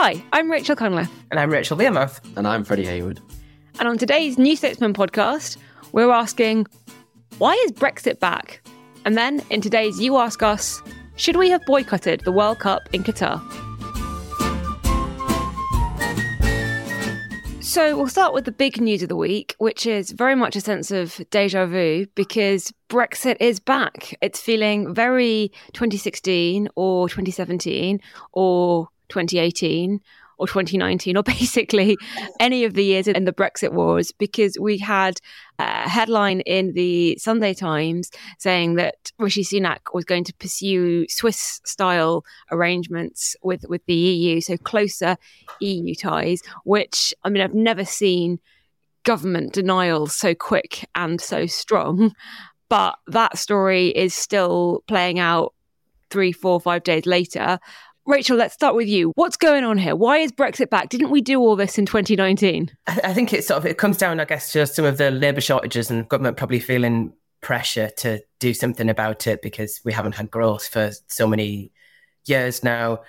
Hi, I'm Rachel Cunliffe. And I'm Rachel Wearmouth. And I'm Freddie Hayward. And on today's New Statesman podcast, we're asking, why is Brexit back? And then in today's You Ask Us, should we have boycotted the World Cup in Qatar? So we'll start with the big news of the week, which is very much a sense of deja vu because Brexit is back. It's feeling very 2016 or 2017 or 2018 or 2019 or basically any of the years in the Brexit wars because we had a headline in the Sunday Times saying that Rishi Sunak was going to pursue Swiss style arrangements with, with the EU, so closer EU ties, which I mean, I've never seen government denial so quick and so strong. But that story is still playing out three, four, five days later. Rachel, let's start with you. What's going on here? Why is Brexit back? Didn't we do all this in 2019? I think it sort of it comes down, I guess, to some of the labour shortages and government probably feeling pressure to do something about it because we haven't had growth for so many years now.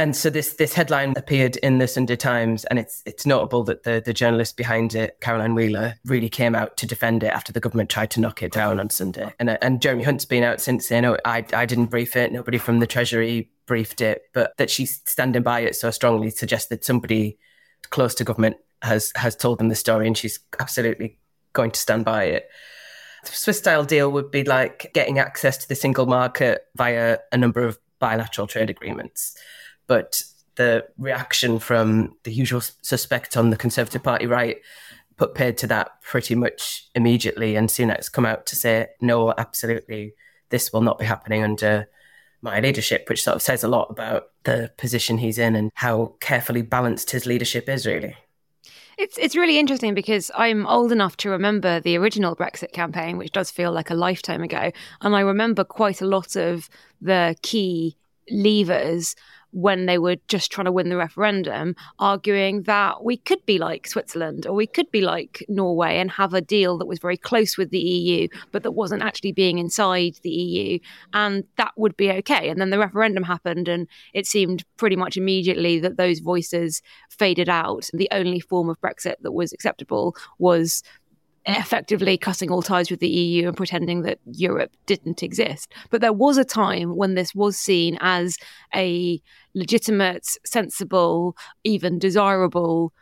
And so this this headline appeared in the Sunday Times, and it's it's notable that the the journalist behind it, Caroline Wheeler, really came out to defend it after the government tried to knock it down on Sunday. And and Jeremy Hunt's been out since saying, "No, oh, I I didn't brief it. Nobody from the Treasury briefed it, but that she's standing by it so strongly suggests that somebody close to government has has told them the story, and she's absolutely going to stand by it. The Swiss style deal would be like getting access to the single market via a number of bilateral trade agreements. But the reaction from the usual suspects on the Conservative Party right put paid to that pretty much immediately. And Sunak's come out to say, no, absolutely, this will not be happening under my leadership, which sort of says a lot about the position he's in and how carefully balanced his leadership is, really. It's it's really interesting because I'm old enough to remember the original Brexit campaign, which does feel like a lifetime ago, and I remember quite a lot of the key levers when they were just trying to win the referendum, arguing that we could be like Switzerland or we could be like Norway and have a deal that was very close with the EU, but that wasn't actually being inside the EU. And that would be okay. And then the referendum happened, and it seemed pretty much immediately that those voices faded out. The only form of Brexit that was acceptable was effectively cutting all ties with the EU and pretending that Europe didn't exist. But there was a time when this was seen as a legitimate, sensible, even desirable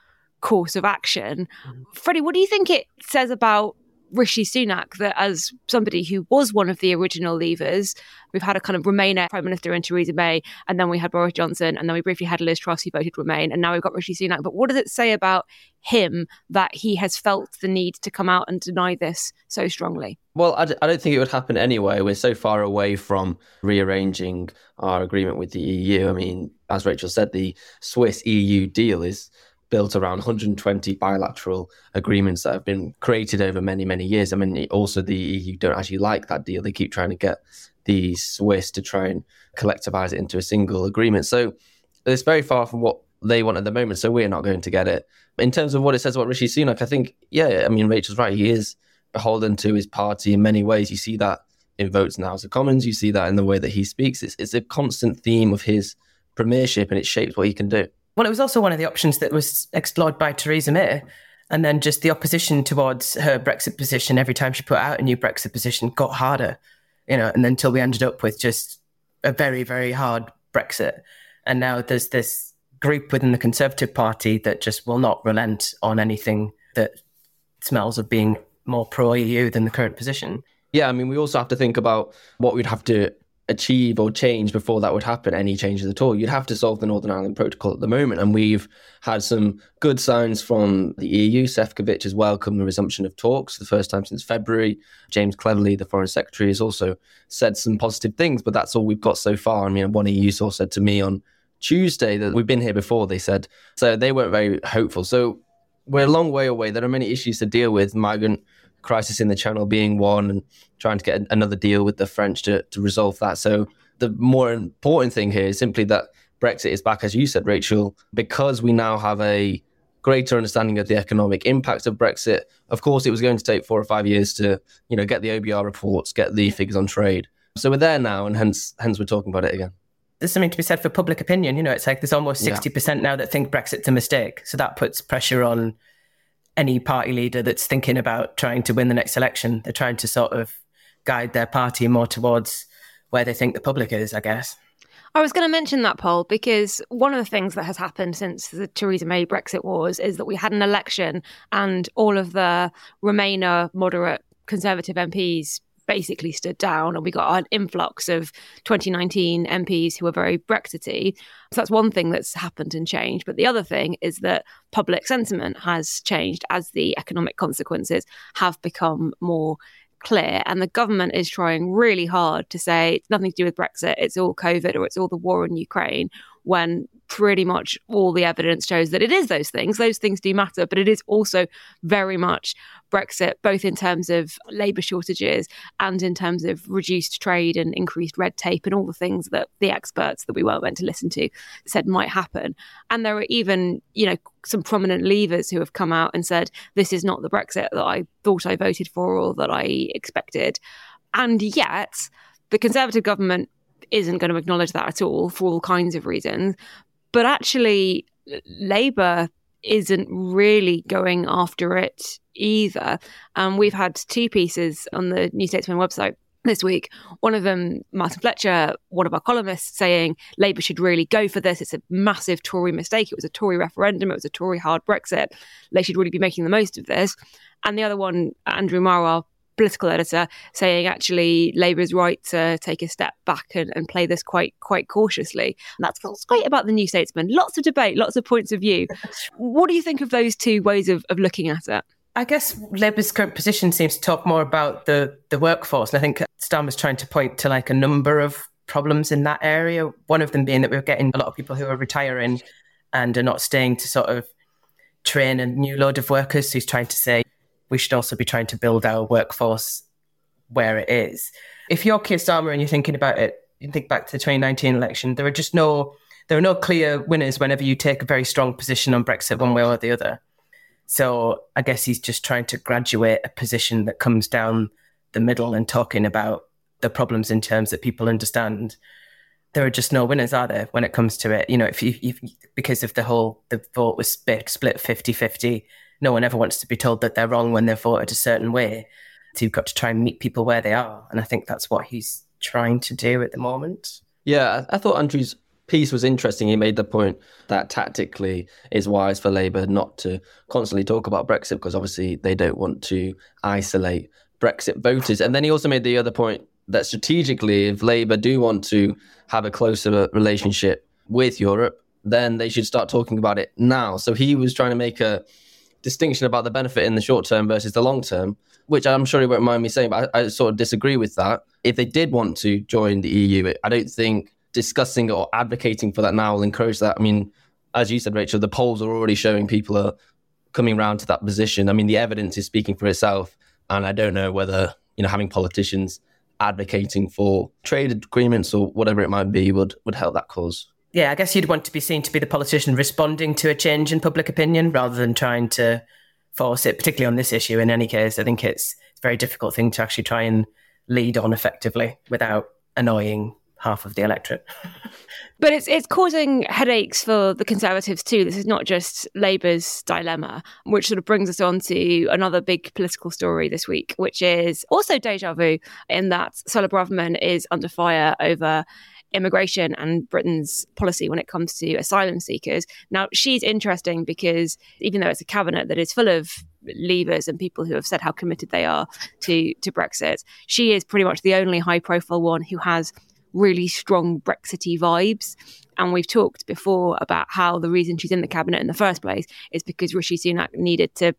course of action. Mm. Freddie, what do you think it says about Rishi Sunak that as somebody who was one of the original leavers, we've had a kind of Remainer Prime Minister in Theresa May, and then we had Boris Johnson, and then we briefly had Liz Truss who voted Remain, and now we've got Rishi Sunak. But what does it say about him that he has felt the need to come out and deny this so strongly? Well, I d- I don't think it would happen anyway. We're so far away from rearranging our agreement with the EU. I mean, as Rachel said, the Swiss EU deal is built around 120 bilateral agreements that have been created over many, many years. I mean, also the EU don't actually like that deal. They keep trying to get the Swiss to try and collectivize it into a single agreement. So it's very far from what they want at the moment, so we're not going to get it. In terms of what it says about Rishi Sunak, I think, yeah, I mean, Rachel's right. He is beholden to his party in many ways. You see that in votes in the House of Commons, you see that in the way that he speaks. It's, it's a constant theme of his premiership and it shapes what he can do. Well, it was also one of the options that was explored by Theresa May. And then just the opposition towards her Brexit position every time she put out a new Brexit position got harder, you know, and then until we ended up with just a very, very hard Brexit. And now there's this group within the Conservative Party that just will not relent on anything that smells of being more pro EU than the current position. Yeah, I mean, we also have to think about what we'd have to achieve or change before that would happen, any changes at all. You'd have to solve the Northern Ireland Protocol at the moment. And we've had some good signs from the EU. Sefcovic has welcomed the resumption of talks for the first time since February. James Cleverly, the Foreign Secretary, has also said some positive things, but that's all we've got so far. I mean, one EU source said to me on Tuesday that we've been here before, they said. So they weren't very hopeful. So we're a long way away. There are many issues to deal with. Migrant crisis in the channel being one and trying to get another deal with the French to, to resolve that. So the more important thing here is simply that Brexit is back, as you said, Rachel, because we now have a greater understanding of the economic impacts of Brexit. Of course, it was going to take four or five years to, you know, get the OBR reports, get the figures on trade. So we're there now, and hence, hence we're talking about it again. There's something to be said for public opinion. You know, it's like there's almost sixty yeah. percent now that think Brexit's a mistake. So that puts pressure on any party leader that's thinking about trying to win the next election. They're trying to sort of guide their party more towards where they think the public is, I guess. I was going to mention that poll because one of the things that has happened since the Theresa May Brexit wars is that we had an election and all of the Remainer moderate Conservative MPs basically stood down and we got an influx of 2019 MPs who were very Brexity. So that's one thing that's happened and changed. But the other thing is that public sentiment has changed as the economic consequences have become more clear and the government is trying really hard to say it's nothing to do with Brexit, it's all COVID or it's all the war in Ukraine when pretty much all the evidence shows that it is those things. Those things do matter, but it is also very much Brexit, both in terms of labour shortages and in terms of reduced trade and increased red tape and all the things that the experts that we weren't meant to listen to said might happen. And there are even, you know, some prominent leavers who have come out and said, this is not the Brexit that I thought I voted for or that I expected. And yet, the Conservative government isn't going to acknowledge that at all for all kinds of reasons. But actually, Labour isn't really going after it either. Um, we've had two pieces on the New Statesman website this week. One of them, Martin Fletcher, one of our columnists, saying Labour should really go for this. It's a massive Tory mistake. It was a Tory referendum. It was a Tory hard Brexit. They should really be making the most of this. And the other one, Andrew Marr, political editor saying actually Labour is right to take a step back and, and play this quite quite cautiously. And that's what's great about the New Statesman. Lots of debate, lots of points of view. What do you think of those two ways of, of looking at it? I guess Labour's current position seems to talk more about the the workforce, and I think Starmer's trying to point to like a number of problems in that area. One of them being that we're getting a lot of people who are retiring and are not staying to sort of train a new load of workers. So he's trying to say we should also be trying to build our workforce where it is. If you're Keir Starmer and you're thinking about it, you think back to the 2019 election, there are just no there are no clear winners whenever you take a very strong position on Brexit one way or the other. So I guess he's just trying to graduate a position that comes down the middle and talking about the problems in terms that people understand. There are just no winners, are there, when it comes to it? You know, if you, if, because of the whole, the vote was split, split 50 50 no one ever wants to be told that they're wrong when they've voted a certain way. So you've got to try and meet people where they are. And I think that's what he's trying to do at the moment. Yeah, I thought Andrew's piece was interesting. He made the point that tactically it's wise for Labour not to constantly talk about Brexit because obviously they don't want to isolate Brexit voters. And then he also made the other point that strategically, if Labour do want to have a closer relationship with Europe, then they should start talking about it now. So he was trying to make a distinction about the benefit in the short term versus the long term, which I'm sure he won't mind me saying, but I, I, sort of disagree with that. If they did want to join the EU, I don't think discussing or advocating for that now will encourage that. I mean, as you said, Rachel, the polls are already showing people are coming around to that position. I mean, the evidence is speaking for itself, and I don't know whether you know having politicians advocating for trade agreements or whatever it might be would would help that cause. Yeah, I guess you'd want to be seen to be the politician responding to a change in public opinion rather than trying to force it, particularly on this issue. In any case, I think it's, a very difficult thing to actually try and lead on effectively without annoying half of the electorate. But it's it's causing headaches for the Conservatives too. This is not just Labour's dilemma, which sort of brings us on to another big political story this week, which is also deja vu in that Suella Braverman is under fire over immigration and Britain's policy when it comes to asylum seekers. Now, she's interesting because even though it's a cabinet that is full of leavers and people who have said how committed they are to to Brexit, she is pretty much the only high profile one who has really strong Brexity vibes. And we've talked before about how the reason she's in the cabinet in the first place is because Rishi Sunak needed to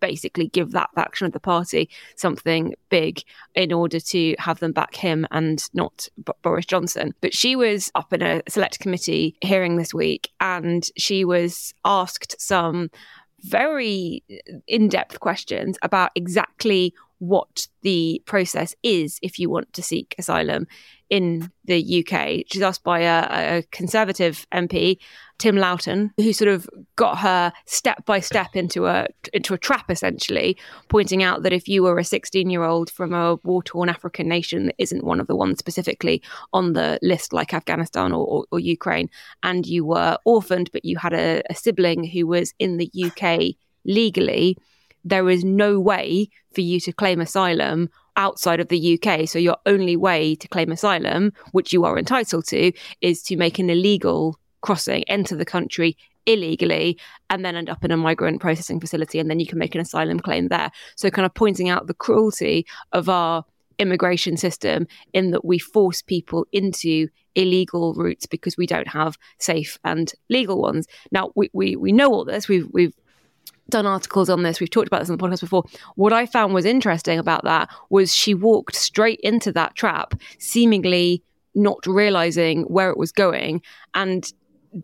basically give that faction of the party something big in order to have them back him and not B- Boris Johnson. But she was up in a select committee hearing this week and she was asked some very in depth questions about exactly what the process is if you want to seek asylum in the UK. She's asked by a, a Conservative MP, Tim Loughton, who sort of got her step by step into a into a trap, essentially, pointing out that if you were a 16 year old from a war torn African nation that isn't one of the ones specifically on the list, like Afghanistan or, or, or Ukraine, and you were orphaned, but you had a, a sibling who was in the UK legally, there is no way for you to claim asylum outside of the UK. So your only way to claim asylum, which you are entitled to, is to make an illegal crossing, enter the country illegally, and then end up in a migrant processing facility. And then you can make an asylum claim there. So, kind of pointing out the cruelty of our immigration system in that we force people into illegal routes because we don't have safe and legal ones. Now we, we, we know all this. We've we've done articles on this. We've talked about this on the podcast before. What I found was interesting about that was she walked straight into that trap, seemingly not realizing where it was going and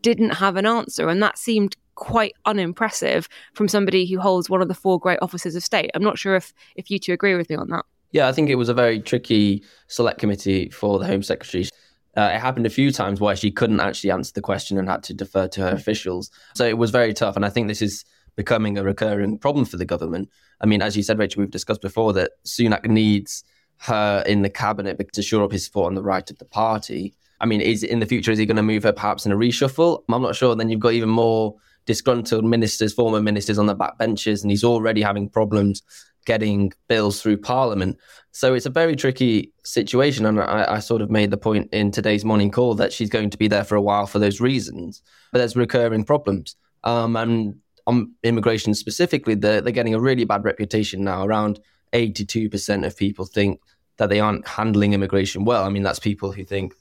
didn't have an answer. And that seemed quite unimpressive from somebody who holds one of the four great offices of state. I'm not sure if, if you two agree with me on that. Yeah, I think it was a very tricky select committee for the Home Secretary. Uh, it happened a few times where she couldn't actually answer the question and had to defer to her officials. So it was very tough. And I think this is becoming a recurring problem for the government. I mean, as you said, Rachel, we've discussed before that Sunak needs her in the cabinet to shore up his support on the right of the party. I mean, is in the future is he going to move her perhaps in a reshuffle? I'm not sure. Then you've got even more disgruntled ministers, former ministers on the back benches, and he's already having problems getting bills through Parliament. So it's a very tricky situation. And I, I, sort of made the point in today's morning call that she's going to be there for a while for those reasons. But there's recurring problems. Um, and on immigration specifically, they're, they're getting a really bad reputation now. Around 82% of people think that they aren't handling immigration well. I mean, that's people who think,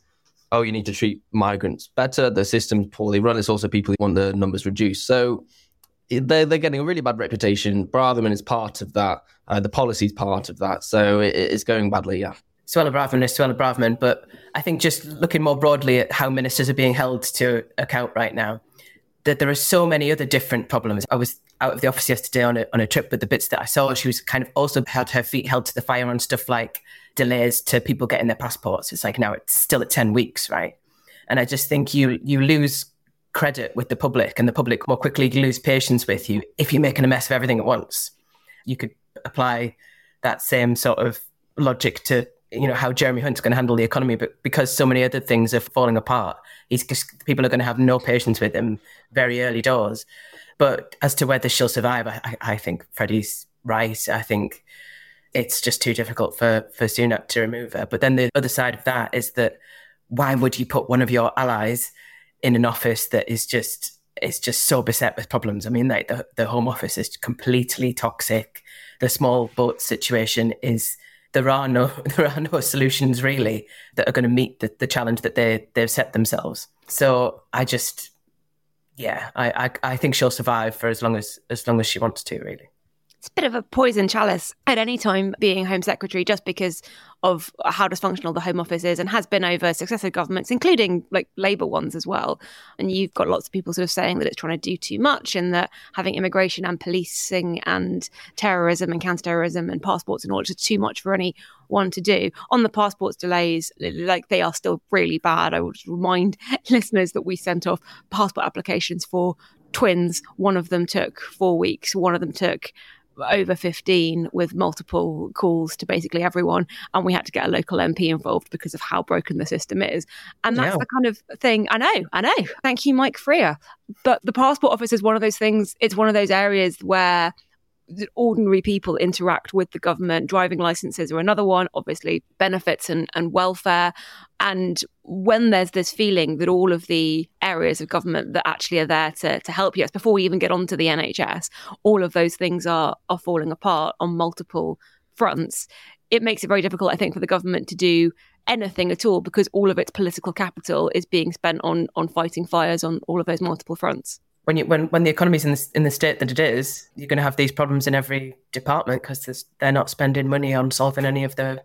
oh, you need to treat migrants better. The system's poorly run. It's also people who want the numbers reduced. So they're, they're getting a really bad reputation. Braverman is part of that. Uh, the policy is part of that. So it, it's going badly, yeah. Suella Braverman is Suella Braverman, but I think just looking more broadly at how ministers are being held to account right now, that there are so many other different problems. I was out of the office yesterday on a, on a trip, but the bits that I saw, she was kind of also had her feet held to the fire on stuff like delays to people getting their passports. It's like now it's still at 10 weeks, right? And I just think you you lose credit with the public and the public more quickly lose patience with you if you're making a mess of everything at once. You could apply that same sort of logic to you know how Jeremy Hunt's going to handle the economy, but because so many other things are falling apart, he's just, people are going to have no patience with him very early doors. But as to whether she'll survive, I, I think Freddie's right. I think it's just too difficult for for Sunak to remove her. But then the other side of that is that why would you put one of your allies in an office that is just it's just so beset with problems? I mean, like the the Home Office is completely toxic. The small boat situation is there are no there are no solutions really that are going to meet the, the challenge that they they've set themselves. So I just yeah, I, I I think she'll survive for as long as as long as she wants to really. It's a bit of a poison chalice at any time being Home Secretary just because of how dysfunctional the Home Office is and has been over successive governments, including like Labour ones as well. And you've got lots of people sort of saying that it's trying to do too much and that having immigration and policing and terrorism and counterterrorism and passports and all is too much for any one to do. On the passports delays, like they are still really bad. I would remind listeners that we sent off passport applications for twins. One of them took four weeks. One of them took over 15 with multiple calls to basically everyone and we had to get a local mp involved because of how broken the system is. And that's the kind of thing i know i know. Thank you mike freer. But the passport office is one of those things it's one of those areas where ordinary people interact with the government. Driving licenses are another one, obviously, benefits and, and welfare. And when there's this feeling that all of the areas of government that actually are there to, to help you, before we even get onto the NHS, all of those things are, are falling apart on multiple fronts. It makes it very difficult, I think, for the government to do anything at all because all of its political capital is being spent on on fighting fires on all of those multiple fronts when you when when the economy's in the, in the state that it is, you're going to have these problems in every department because they're not spending money on solving any of the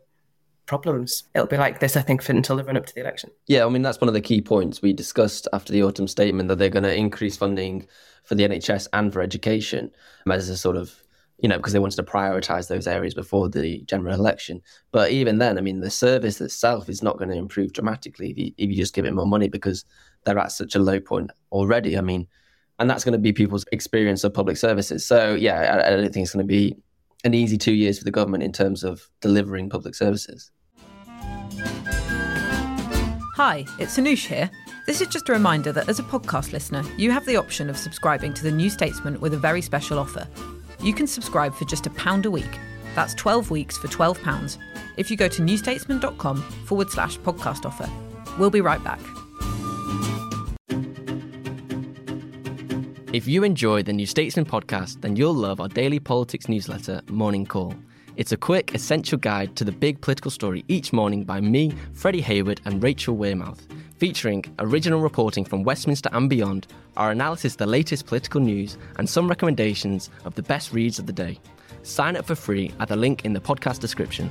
problems. It'll be like this, I think, for, until the run up to the election. Yeah, I mean that's one of the key points we discussed after the autumn statement that they're going to increase funding for the NHS and for education as a sort of you know because they wanted to prioritize those areas before the general election. But even then, I mean the service itself is not going to improve dramatically if you, if you just give it more money because they're at such a low point already. I mean and that's going to be people's experience of public services. So yeah, I, I don't think it's going to be an easy two years for the government in terms of delivering public services. Hi, it's Anoosh here. This is just a reminder that as a podcast listener, you have the option of subscribing to The New Statesman with a very special offer. You can subscribe for just a pound a week. That's 12 weeks for £12 if you go to newstatesman.com forward slash podcast offer. We'll be right back. If you enjoy the New Statesman podcast, then you'll love our daily politics newsletter, Morning Call. It's a quick, essential guide to the big political story each morning by me, Freddie Hayward, and Rachel Wearmouth, featuring original reporting from Westminster and beyond, our analysis of the latest political news, and some recommendations of the best reads of the day. Sign up for free at the link in the podcast description.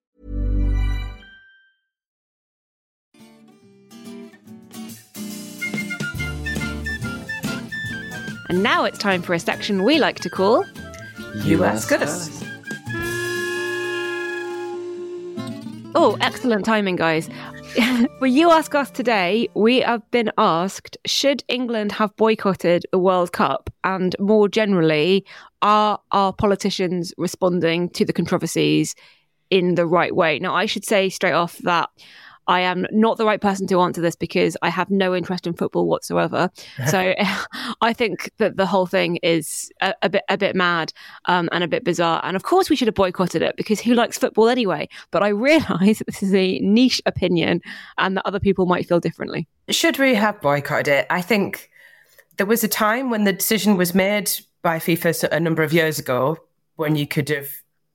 And now it's time for a section we like to call You Ask Us. Oh, excellent timing, guys. For You Ask Us today, we have been asked Should England have boycotted the World Cup? And more generally, are our politicians responding to the controversies in the right way? Now, I should say straight off that I am not the right person to answer this because I have no interest in football whatsoever. so I think that the whole thing is a, a bit a bit mad um, and a bit bizarre. And of course, we should have boycotted it because who likes football anyway? But I realise this is a niche opinion and that other people might feel differently. Should we have boycotted it? I think there was a time when the decision was made by FIFA a number of years ago when you could have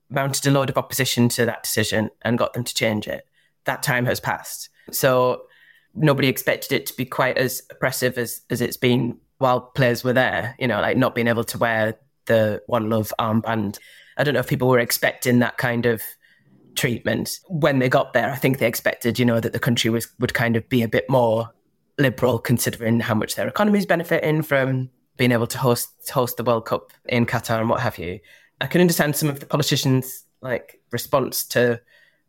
mounted a load of opposition to that decision and got them to change it that time has passed. So nobody expected it to be quite as oppressive as, as it's been while players were there, you know, like not being able to wear the One Love armband. I don't know if people were expecting that kind of treatment when they got there. I think they expected, you know, that the country was would kind of be a bit more liberal considering how much their economy is benefiting from being able to host host the World Cup in Qatar and what have you. I can understand some of the politicians' like response to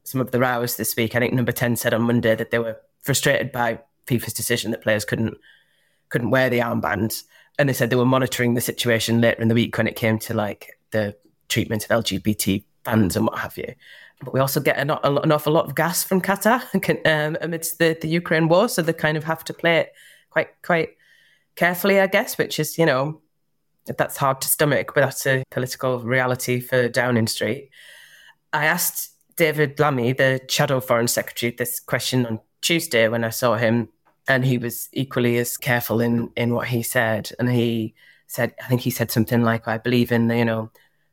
some of the rows this week. I think Number Ten said on Monday that they were frustrated by FIFA's decision that players couldn't couldn't wear the armbands, and they said they were monitoring the situation later in the week when it came to like the treatment of LGBT fans and what have you. But we also get an, an awful lot of gas from Qatar um, amidst the, the Ukraine war, so they kind of have to play it quite quite carefully, I guess. Which is, you know, that's hard to stomach, but that's a political reality for Downing Street. I asked David Lammy, the Shadow Foreign Secretary, this question on Tuesday when I saw him, and he was equally as careful in in what he said. And he said, I think he said something like, "I believe in you know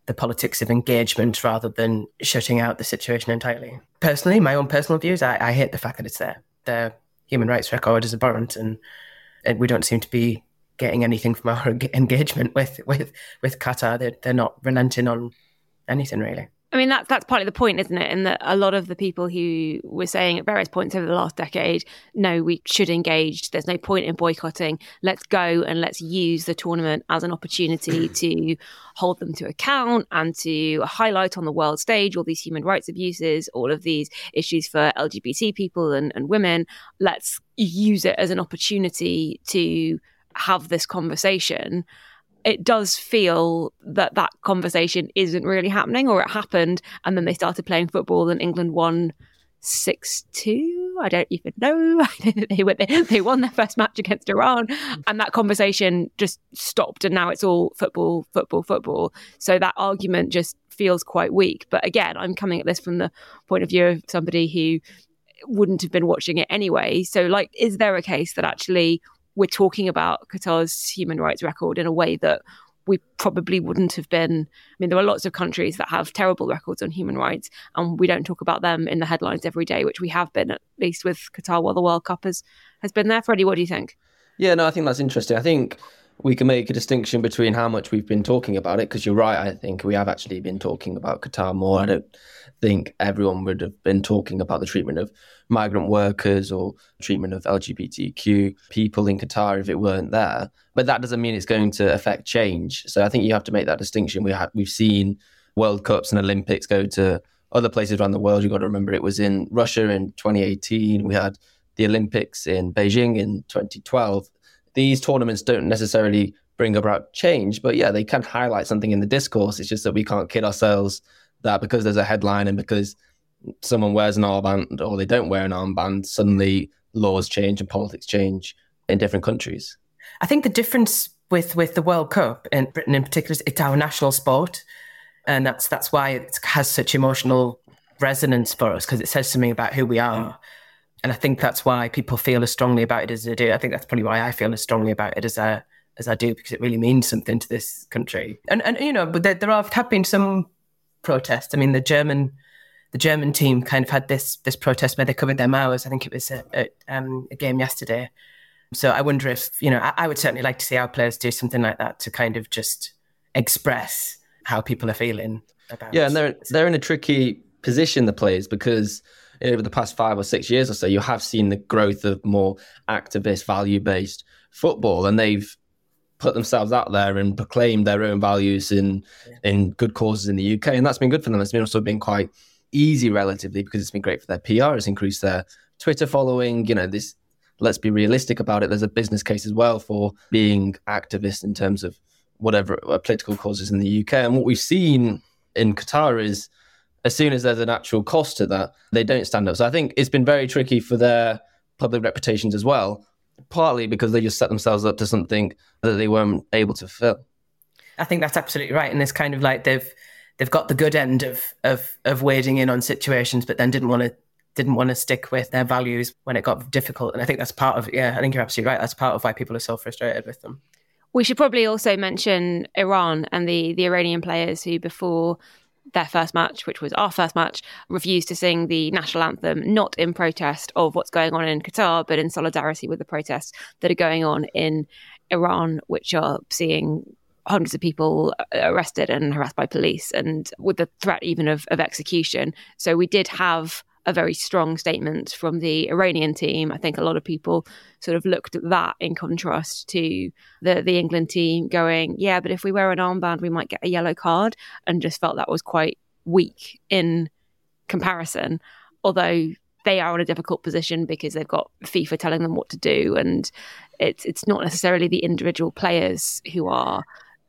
the politics of engagement rather than shutting out the situation entirely." Personally, my own personal views, I, I hate the fact that it's there. The human rights record is abhorrent, and, and we don't seem to be getting anything from our engagement with with with Qatar. They're, they're not relenting on anything really. I mean, that's that's partly the point, isn't it? And that a lot of the people who were saying at various points over the last decade, no, we should engage. There's no point in boycotting. Let's go and let's use the tournament as an opportunity to hold them to account and to highlight on the world stage all these human rights abuses, all of these issues for LGBT people and, and women. Let's use it as an opportunity to have this conversation it does feel that that conversation isn't really happening or it happened and then they started playing football and England won 6-2 I don't even know. They, went, they won their first match against Iran and that conversation just stopped and now it's all football football football. So that argument just feels quite weak. But again I'm coming at this from the point of view of somebody who wouldn't have been watching it anyway. So like is there a case that actually we're talking about Qatar's human rights record in a way that we probably wouldn't have been. I mean, there are lots of countries that have terrible records on human rights, and we don't talk about them in the headlines every day, which we have been at least with Qatar while the World Cup has has been there. Freddie, what do you think? Yeah, no, I think that's interesting. I think we can make a distinction between how much we've been talking about it because you're right. I think we have actually been talking about Qatar more. I don't think everyone would have been talking about the treatment of migrant workers or treatment of LGBTQ people in Qatar if it weren't there. But that doesn't mean it's going to affect change. So I think you have to make that distinction. We have we've seen World Cups and Olympics go to other places around the world. You've got to remember it was in Russia in 2018. We had the Olympics in Beijing in 2012. These tournaments don't necessarily bring about change, but yeah, they can highlight something in the discourse. It's just that we can't kid ourselves that because there's a headline and because someone wears an armband or they don't wear an armband, suddenly laws change and politics change in different countries. I think the difference with with the World Cup in Britain in particular is it's our national sport, and that's that's why it has such emotional resonance for us because it says something about who we are. And I think that's why people feel as strongly about it as they do. I think that's probably why I feel as strongly about it as I as I do because it really means something to this country. And and you know, but there, there have been some protests. I mean, the German the German team kind of had this this protest where they covered their mouths. I think it was um, a game yesterday. So I wonder if you know I, I, would certainly like to see our players do something like that to kind of just express how people are feeling about. Yeah, and they're they're in a tricky position, the players, because over the past five or six years or so, you have seen the growth of more activist, value based football, and they've put themselves out there and proclaimed their own values in yeah. in good causes in the UK, and that's been good for them. It's been also been quite easy relatively because it's been great for their PR. It's increased their Twitter following. You know, this. Let's be realistic about it. There's a business case as well for being activist in terms of whatever uh, political causes in the UK. And what we've seen in Qatar is, as soon as there's an actual cost to that, they don't stand up. So I think it's been very tricky for their public reputations as well. Partly because they just set themselves up to something that they weren't able to fill. I think that's absolutely right, and it's kind of like they've they've got the good end of of of wading in on situations, but then didn't want to didn't want to stick with their values when it got difficult. And I think that's part of yeah, I think you're absolutely right. That's part of why people are so frustrated with them. We should probably also mention Iran and the the Iranian players who before their first match, which was our first match, refused to sing the national anthem, not in protest of what's going on in Qatar, but in solidarity with the protests that are going on in Iran, which are seeing hundreds of people arrested and harassed by police and with the threat even of, of execution. So we did have a very strong statement from the Iranian team. I think a lot of people sort of looked at that in contrast to the the England team going, yeah, but if we wear an armband, we might get a yellow card, and just felt that was quite weak in comparison. Although they are in a difficult position because they've got FIFA telling them what to do, and it's it's not necessarily the individual players who are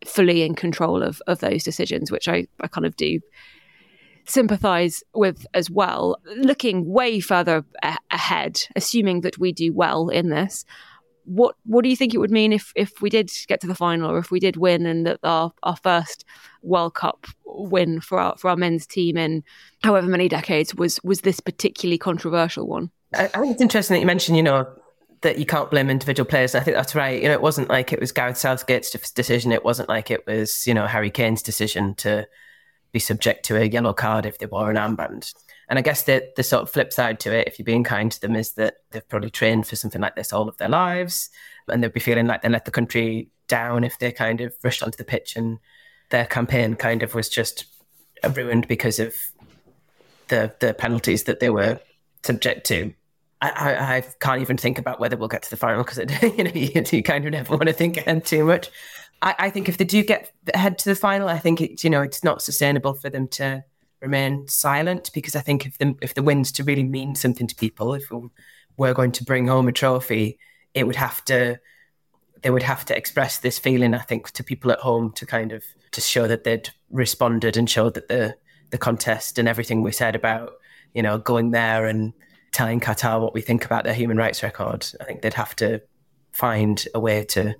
fully in control of of those decisions, which I, I kind of do sympathize with as well. Looking way further a- ahead, assuming that we do well in this, what what do you think it would mean if if we did get to the final or if we did win and that our our first World Cup win for our for our men's team in however many decades was was this particularly controversial one? I, I think it's interesting that you mentioned, you know, that you can't blame individual players. I think that's right. You know, it wasn't like it was Gareth Southgate's decision. It wasn't like it was, you know, Harry Kane's decision to be subject to a yellow card if they wore an armband. And I guess the the sort of flip side to it, if you're being kind to them, is that they've probably trained for something like this all of their lives, and they'll be feeling like they let the country down if they kind of rushed onto the pitch and their campaign kind of was just ruined because of the the penalties that they were subject to. I, I, can't even think about whether we'll get to the final because you know you, you, kind of never want to think ahead too much. I, I think if they do get ahead to the final, I think it's you know it's not sustainable for them to remain silent because I think if the if the wins to really mean something to people, if we're going to bring home a trophy, it would have to they would have to express this feeling. I think to people at home to kind of to show that they'd responded and show that the the contest and everything we said about you know going there and telling Qatar what we think about their human rights record. I think they'd have to find a way to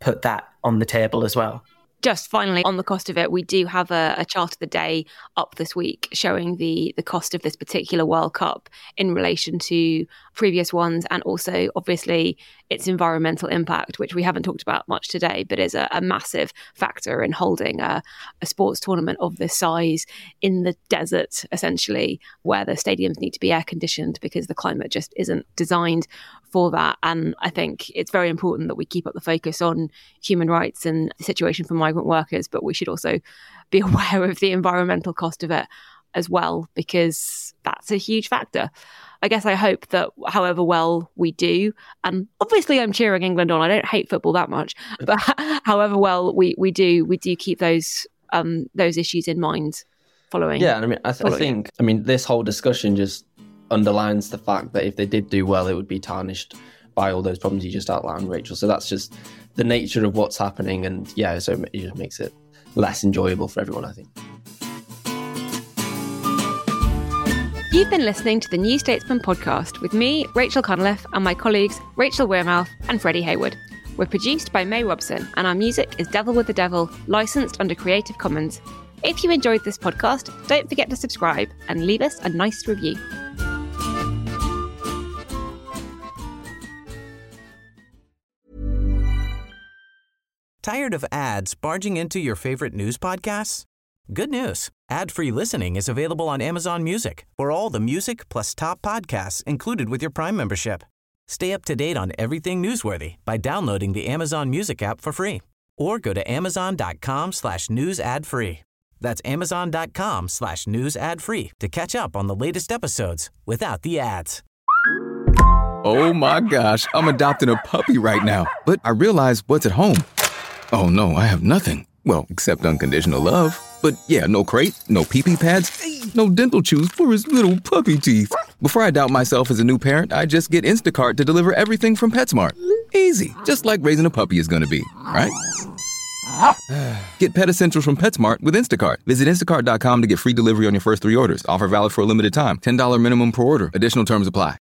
put that on the table as well. Just finally on the cost of it, we do have a, a, chart of the day up this week showing the the cost of this particular World Cup in relation to previous ones, and also obviously its environmental impact, which we haven't talked about much today, but is a, a massive factor in holding a, a sports tournament of this size in the desert, essentially, where the stadiums need to be air conditioned because the climate just isn't designed for that. And I think it's very important that we keep up the focus on human rights and the situation for migrant workers, but we should also be aware of the environmental cost of it as well, because that's a huge factor. I guess I hope that however well we do, and obviously I'm cheering England on. I don't hate football that much, but however well we, we do, we do keep those um, those issues in mind following. Yeah, I mean, I, th- I think, I mean, this whole discussion just underlines the fact that if they did do well, it would be tarnished by all those problems you just outlined, Rachel. So that's just the nature of what's happening, and yeah, so it just makes it less enjoyable for everyone, I think. You've been listening to the New Statesman podcast with me, Rachel Cunliffe, and my colleagues Rachel Wearmouth and Freddie Hayward. We're produced by May Robson, and our music is Devil with the Devil, licensed under Creative Commons. If you enjoyed this podcast, don't forget to subscribe and leave us a nice review. Tired of ads barging into your favorite news podcasts? Good news. Ad-free listening is available on Amazon Music for all the music plus top podcasts included with your Prime membership. Stay up to date on everything newsworthy by downloading the Amazon Music app for free or go to amazon.com slash news ad free. That's amazon.com slash news ad free to catch up on the latest episodes without the ads. Oh my gosh, I'm adopting a puppy right now. But I realize what's at home. Oh no, I have nothing. Well, except unconditional love. But yeah, no crate, no pee pee pads, no dental chews for his little puppy teeth. Before I doubt myself as a new parent, I just get Instacart to deliver everything from PetSmart. Easy, just like raising a puppy is gonna be, right? Get Pet Essentials from PetSmart with Instacart. Visit instacart.com to get free delivery on your first three orders. Offer valid for a limited time. $10 minimum per order. Additional terms apply.